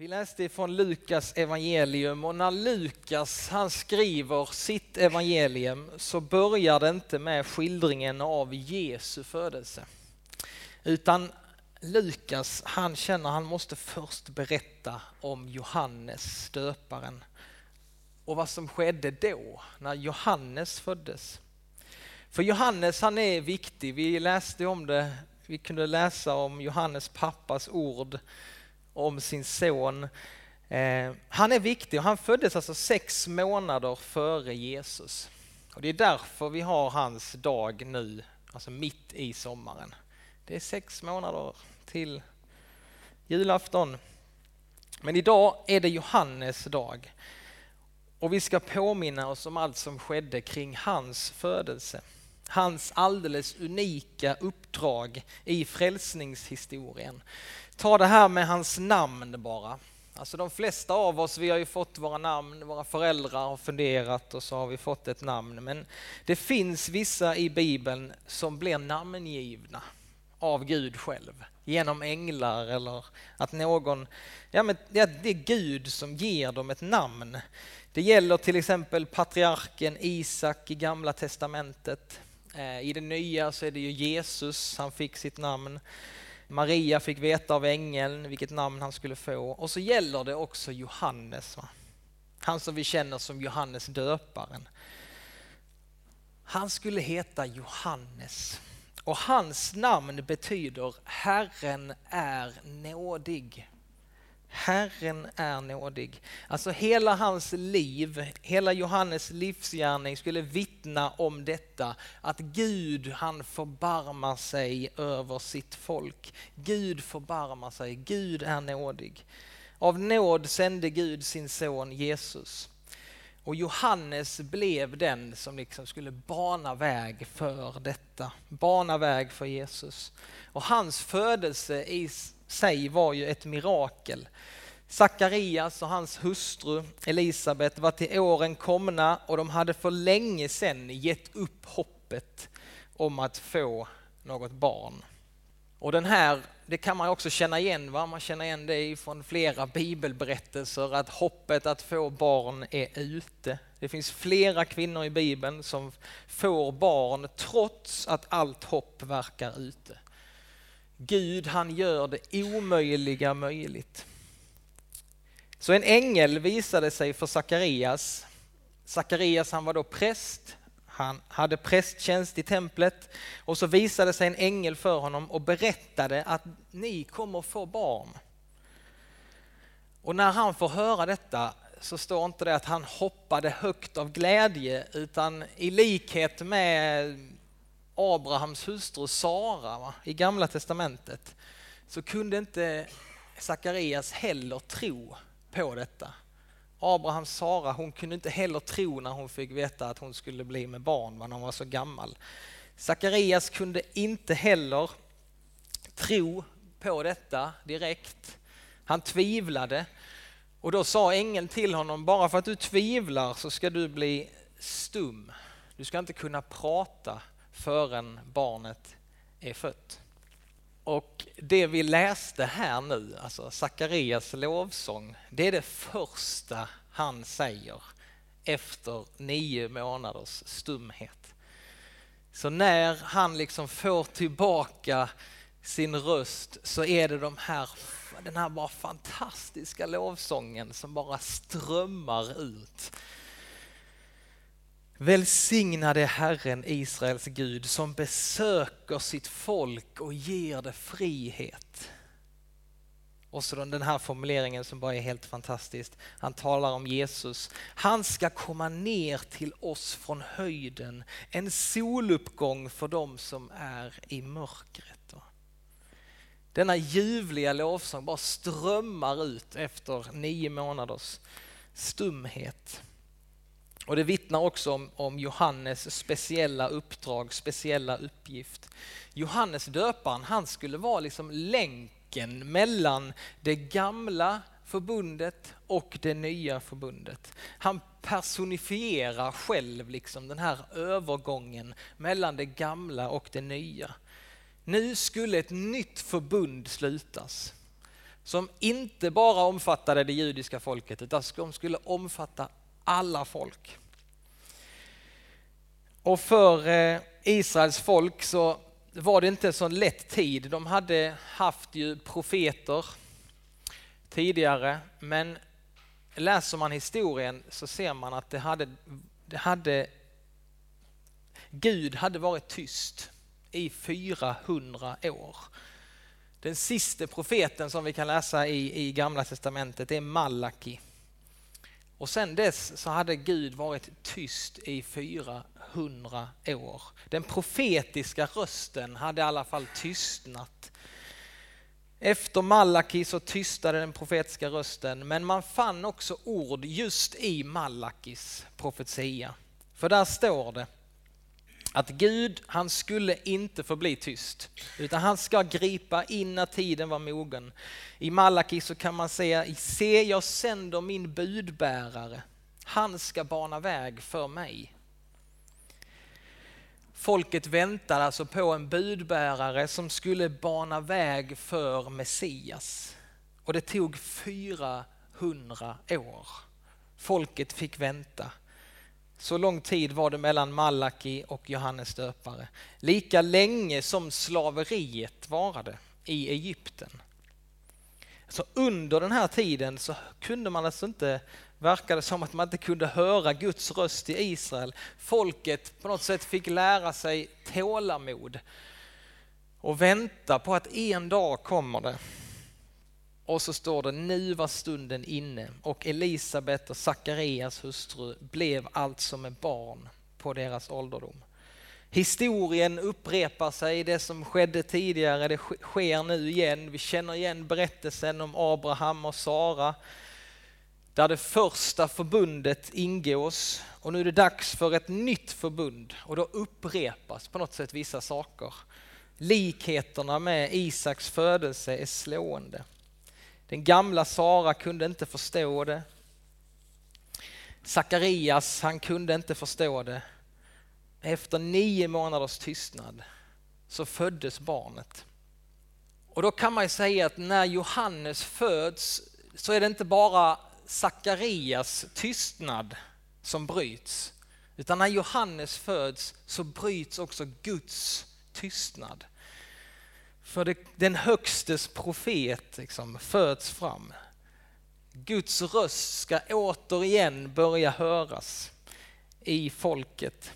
Vi läste från Lukas evangelium och när Lukas han skriver sitt evangelium så börjar det inte med skildringen av Jesu födelse. Utan Lukas han känner han måste först berätta om Johannes döparen och vad som skedde då när Johannes föddes. För Johannes han är viktig, vi läste om det, vi kunde läsa om Johannes pappas ord om sin son. Eh, han är viktig och han föddes alltså sex månader före Jesus. Och det är därför vi har hans dag nu, alltså mitt i sommaren. Det är sex månader till julafton. Men idag är det Johannes dag. Och vi ska påminna oss om allt som skedde kring hans födelse. Hans alldeles unika uppdrag i frälsningshistorien. Ta det här med hans namn bara. Alltså de flesta av oss, vi har ju fått våra namn, våra föräldrar har funderat och så har vi fått ett namn. Men det finns vissa i Bibeln som blir namngivna av Gud själv. Genom änglar eller att någon, ja men det är Gud som ger dem ett namn. Det gäller till exempel patriarken Isak i Gamla Testamentet. Eh, I det nya så är det ju Jesus, han fick sitt namn. Maria fick veta av ängeln vilket namn han skulle få. Och så gäller det också Johannes. Va? Han som vi känner som Johannes döparen. Han skulle heta Johannes. Och hans namn betyder Herren är nådig. Herren är nådig. Alltså hela hans liv, hela Johannes livsgärning skulle vittna om detta. Att Gud han förbarmar sig över sitt folk. Gud förbarmar sig, Gud är nådig. Av nåd sände Gud sin son Jesus. Och Johannes blev den som liksom skulle bana väg för detta. Bana väg för Jesus. Och hans födelse i sig var ju ett mirakel. Sakarias och hans hustru Elisabet var till åren komna och de hade för länge sedan gett upp hoppet om att få något barn. Och den här, det kan man också känna igen, va? man känner igen det från flera bibelberättelser att hoppet att få barn är ute. Det finns flera kvinnor i bibeln som får barn trots att allt hopp verkar ute. Gud han gör det omöjliga möjligt. Så en ängel visade sig för Sakarias. Sakarias han var då präst, han hade prästtjänst i templet och så visade sig en ängel för honom och berättade att ni kommer få barn. Och när han får höra detta så står inte det att han hoppade högt av glädje utan i likhet med Abrahams hustru Sara va, i gamla testamentet så kunde inte Sakarias heller tro på detta. Abrahams Sara hon kunde inte heller tro när hon fick veta att hon skulle bli med barn när hon var så gammal. Sakarias kunde inte heller tro på detta direkt. Han tvivlade och då sa ängeln till honom, bara för att du tvivlar så ska du bli stum. Du ska inte kunna prata förrän barnet är fött. Och det vi läste här nu, alltså Sakarias lovsång, det är det första han säger efter nio månaders stumhet. Så när han liksom får tillbaka sin röst så är det de här, den här bara fantastiska lovsången som bara strömmar ut. Välsignade Herren Israels Gud som besöker sitt folk och ger det frihet. Och så den här formuleringen som bara är helt fantastisk. Han talar om Jesus. Han ska komma ner till oss från höjden. En soluppgång för dem som är i mörkret. Denna ljuvliga lovsång bara strömmar ut efter nio månaders stumhet. Och det vittnar också om, om, Johannes speciella uppdrag, speciella uppgift. Johannes döparen, han skulle vara liksom länken mellan det gamla förbundet och det nya förbundet. Han personifierar själv liksom den här övergången mellan det gamla och det nya. Nu skulle ett nytt förbund slutas. som inte bara omfattade det judiska folket utan som skulle omfatta alla folk. Och för eh, Israels folk så var det inte en så lätt tid. De hade haft ju profeter tidigare men läser man historien så ser man att det hade, det hade Gud hade varit tyst i 400 år. Den sista profeten som vi kan läsa i, i Gamla Testamentet är Malaki. Och sen dess så hade Gud varit tyst i 400 år. Den profetiska rösten hade i alla fall tystnat. Efter Malaki så tystade den profetiska rösten men man fann också ord just i Malakis profetia. För där står det att Gud, han skulle inte förbli tyst, utan han ska gripa in när tiden var mogen. I Malaki så kan man säga, se jag sänder min budbärare, han ska bana väg för mig. Folket väntade alltså på en budbärare som skulle bana väg för Messias. Och det tog 400 år. Folket fick vänta. Så lång tid var det mellan Malaki och Johannes döpare. Lika länge som slaveriet varade i Egypten. Så under den här tiden så kunde man alltså inte, verkade som att man inte kunde höra Guds röst i Israel. Folket på något sätt fick lära sig tålamod och vänta på att en dag kommer det och så står det nu var stunden inne och Elisabet och Sakarias hustru blev alltså med barn på deras ålderdom. Historien upprepar sig, det som skedde tidigare, det sker nu igen. Vi känner igen berättelsen om Abraham och Sara där det första förbundet ingås och nu är det dags för ett nytt förbund och då upprepas på något sätt vissa saker. Likheterna med Isaks födelse är slående. Den gamla Sara kunde inte förstå det. Sakarias, han kunde inte förstå det. Efter nio månaders tystnad så föddes barnet. Och då kan man ju säga att när Johannes föds så är det inte bara Sakarias tystnad som bryts. Utan när Johannes föds så bryts också Guds tystnad. För det, den högstes profet liksom föds fram. Guds röst ska återigen börja höras i folket.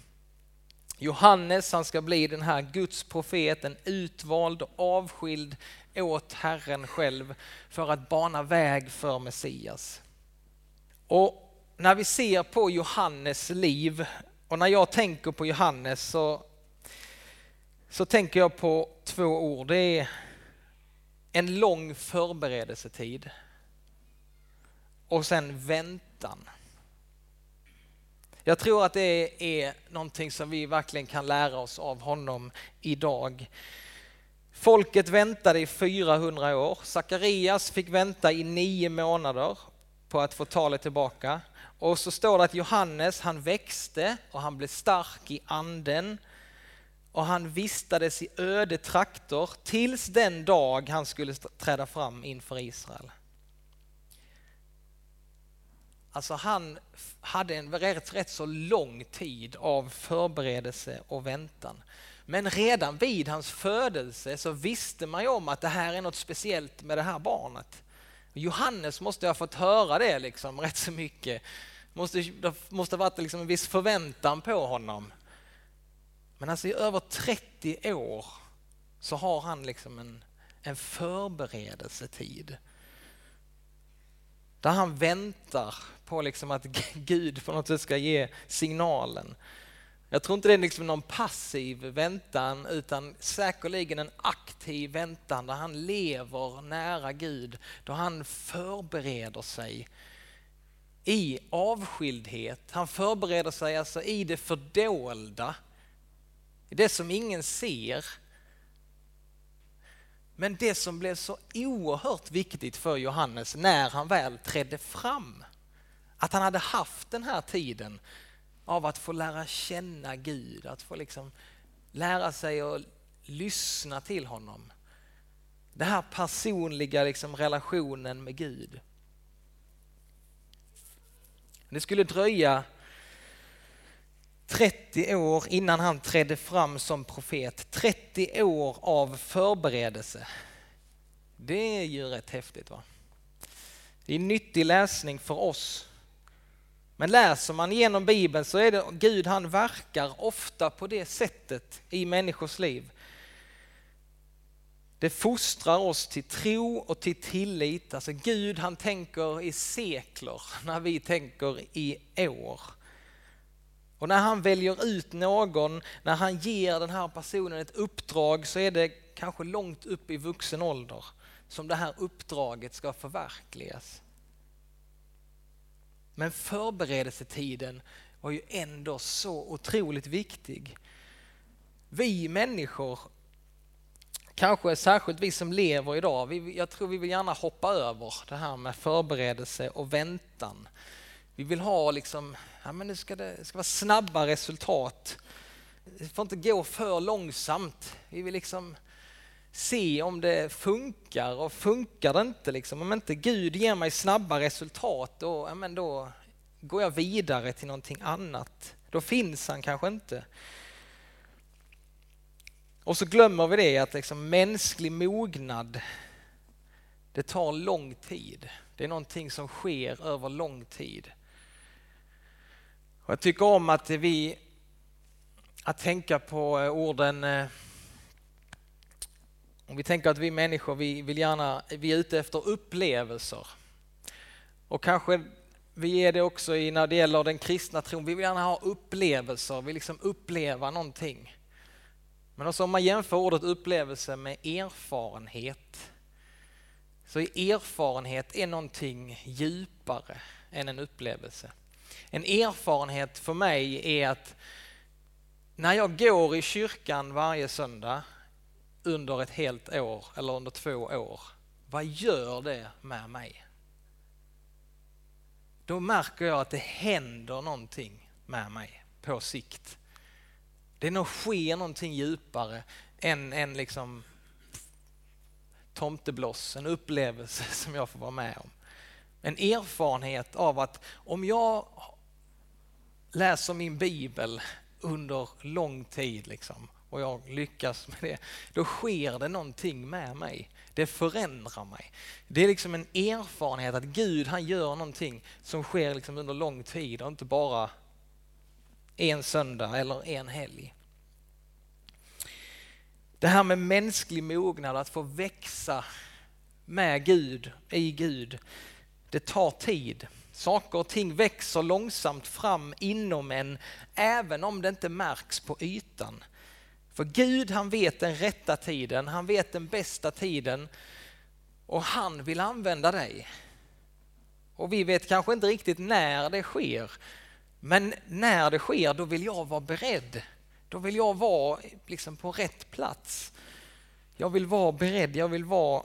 Johannes han ska bli den här Guds profet, en utvald och avskild åt Herren själv för att bana väg för Messias. Och när vi ser på Johannes liv och när jag tänker på Johannes så så tänker jag på två ord. Det är en lång förberedelsetid och sen väntan. Jag tror att det är någonting som vi verkligen kan lära oss av honom idag. Folket väntade i 400 år. Sakarias fick vänta i nio månader på att få talet tillbaka. Och så står det att Johannes han växte och han blev stark i anden och han vistades i öde trakter tills den dag han skulle träda fram inför Israel. Alltså han hade en rätt, rätt så lång tid av förberedelse och väntan. Men redan vid hans födelse så visste man ju om att det här är något speciellt med det här barnet. Johannes måste ha fått höra det liksom rätt så mycket. Måste, det måste ha varit liksom en viss förväntan på honom. Men alltså i över 30 år så har han liksom en, en förberedelsetid. Där han väntar på liksom att Gud på något sätt ska ge signalen. Jag tror inte det är liksom någon passiv väntan utan säkerligen en aktiv väntan där han lever nära Gud, då han förbereder sig i avskildhet. Han förbereder sig alltså i det fördolda det som ingen ser. Men det som blev så oerhört viktigt för Johannes när han väl trädde fram, att han hade haft den här tiden av att få lära känna Gud, att få liksom lära sig att lyssna till honom. Den här personliga liksom, relationen med Gud. Det skulle dröja 30 år innan han trädde fram som profet. 30 år av förberedelse. Det är ju rätt häftigt va? Det är nyttig läsning för oss. Men läser man igenom Bibeln så är det Gud han verkar ofta på det sättet i människors liv. Det fostrar oss till tro och till tillit. Alltså Gud han tänker i sekler när vi tänker i år. Och när han väljer ut någon, när han ger den här personen ett uppdrag så är det kanske långt upp i vuxen ålder som det här uppdraget ska förverkligas. Men förberedelsetiden var ju ändå så otroligt viktig. Vi människor, kanske särskilt vi som lever idag, vi, jag tror vi vill gärna hoppa över det här med förberedelse och väntan. Vi vill ha liksom, ja men det ska, det ska vara snabba resultat. Det får inte gå för långsamt. Vi vill liksom se om det funkar och funkar det inte, liksom, om inte Gud ger mig snabba resultat, då, ja, men då går jag vidare till någonting annat. Då finns han kanske inte. Och så glömmer vi det att liksom mänsklig mognad, det tar lång tid. Det är någonting som sker över lång tid. Och jag tycker om att vi, att tänka på eh, orden eh, om vi tänker att vi människor, vi vill gärna, vi är ute efter upplevelser. Och kanske vi är det också i när det gäller den kristna tron. Vi vill gärna ha upplevelser, vi vill liksom uppleva någonting. Men också om man jämför ordet upplevelse med erfarenhet så är erfarenhet är någonting djupare än en upplevelse. En erfarenhet för mig är att när jag går i kyrkan varje söndag under ett helt år eller under två år, vad gör det med mig? Då märker jag att det händer någonting med mig på sikt. Det nog sker någonting djupare än en liksom tomtebloss, en upplevelse som jag får vara med om. En erfarenhet av att om jag läser min bibel under lång tid liksom, och jag lyckas med det, då sker det någonting med mig. Det förändrar mig. Det är liksom en erfarenhet att Gud han gör någonting som sker liksom under lång tid och inte bara en söndag eller en helg. Det här med mänsklig mognad, att få växa med Gud, i Gud, det tar tid. Saker och ting växer långsamt fram inom en, även om det inte märks på ytan. För Gud han vet den rätta tiden, han vet den bästa tiden och han vill använda dig. Och vi vet kanske inte riktigt när det sker. Men när det sker, då vill jag vara beredd. Då vill jag vara liksom på rätt plats. Jag vill vara beredd, jag vill vara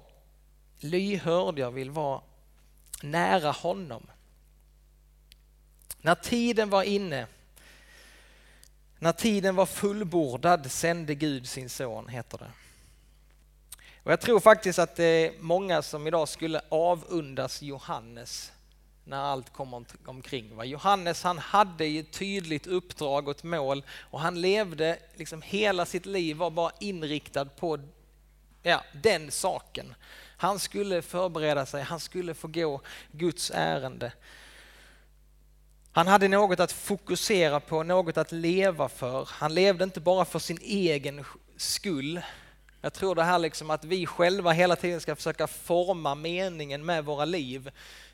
lyhörd, jag vill vara nära honom. När tiden var inne när tiden var fullbordad sände Gud sin son, heter det. Och jag tror faktiskt att det är många som idag skulle avundas Johannes när allt kom omkring. Johannes han hade ju ett tydligt uppdrag och ett mål och han levde liksom hela sitt liv var bara inriktad på ja, den saken. Han skulle förbereda sig, han skulle få gå Guds ärende. Han hade något att fokusera på, något att leva för. Han levde inte bara för sin egen skull. Jag tror det här liksom att vi själva hela tiden ska försöka forma meningen med våra liv.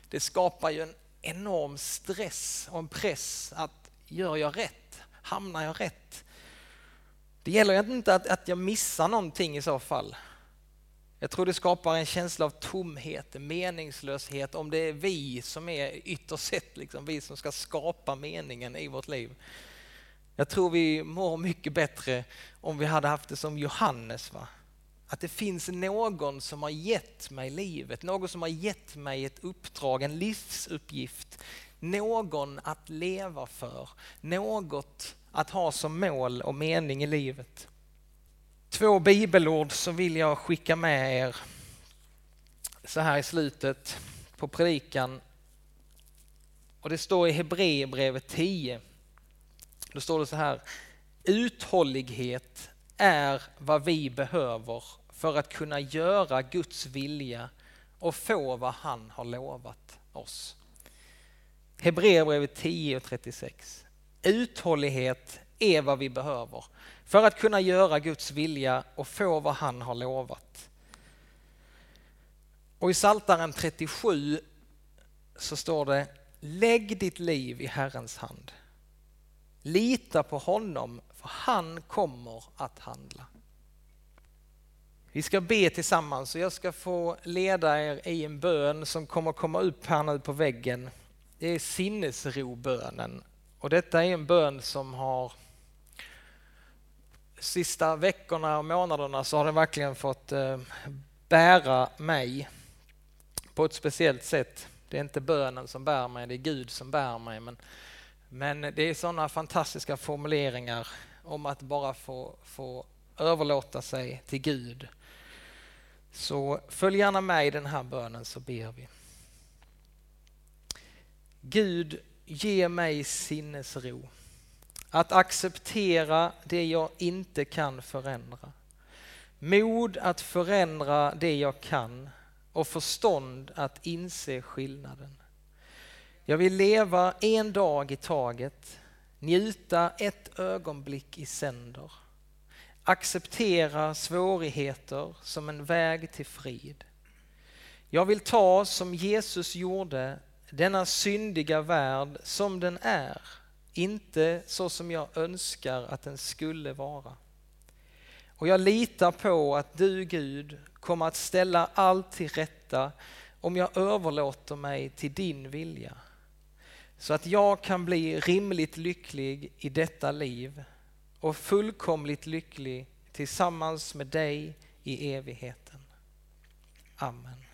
Det skapar ju en enorm stress och en press att gör jag rätt? Hamnar jag rätt? Det gäller ju inte att, att jag missar någonting i så fall. Jag tror det skapar en känsla av tomhet, meningslöshet om det är vi som är ytterst sett liksom, vi som ska skapa meningen i vårt liv. Jag tror vi mår mycket bättre om vi hade haft det som Johannes. Va? Att det finns någon som har gett mig livet, någon som har gett mig ett uppdrag, en livsuppgift, någon att leva för, något att ha som mål och mening i livet. Två bibelord så vill jag skicka med er så här i slutet på predikan och det står i Hebreerbrevet 10. Då står det så här. Uthållighet är vad vi behöver för att kunna göra Guds vilja och få vad han har lovat oss. Hebreerbrevet 10 och 36. Uthållighet är vad vi behöver för att kunna göra Guds vilja och få vad han har lovat. Och i Saltaren 37 så står det Lägg ditt liv i Herrens hand. Lita på honom för han kommer att handla. Vi ska be tillsammans och jag ska få leda er i en bön som kommer komma upp här nu på väggen. Det är sinnesrobönen och detta är en bön som har sista veckorna och månaderna så har den verkligen fått eh, bära mig på ett speciellt sätt. Det är inte bönen som bär mig, det är Gud som bär mig. Men, men det är sådana fantastiska formuleringar om att bara få, få överlåta sig till Gud. Så följ gärna med i den här bönen så ber vi. Gud, ge mig sinnesro att acceptera det jag inte kan förändra. Mod att förändra det jag kan och förstånd att inse skillnaden. Jag vill leva en dag i taget, njuta ett ögonblick i sänder, acceptera svårigheter som en väg till frid. Jag vill ta som Jesus gjorde denna syndiga värld som den är, inte så som jag önskar att den skulle vara. Och jag litar på att du Gud kommer att ställa allt till rätta om jag överlåter mig till din vilja. Så att jag kan bli rimligt lycklig i detta liv och fullkomligt lycklig tillsammans med dig i evigheten. Amen.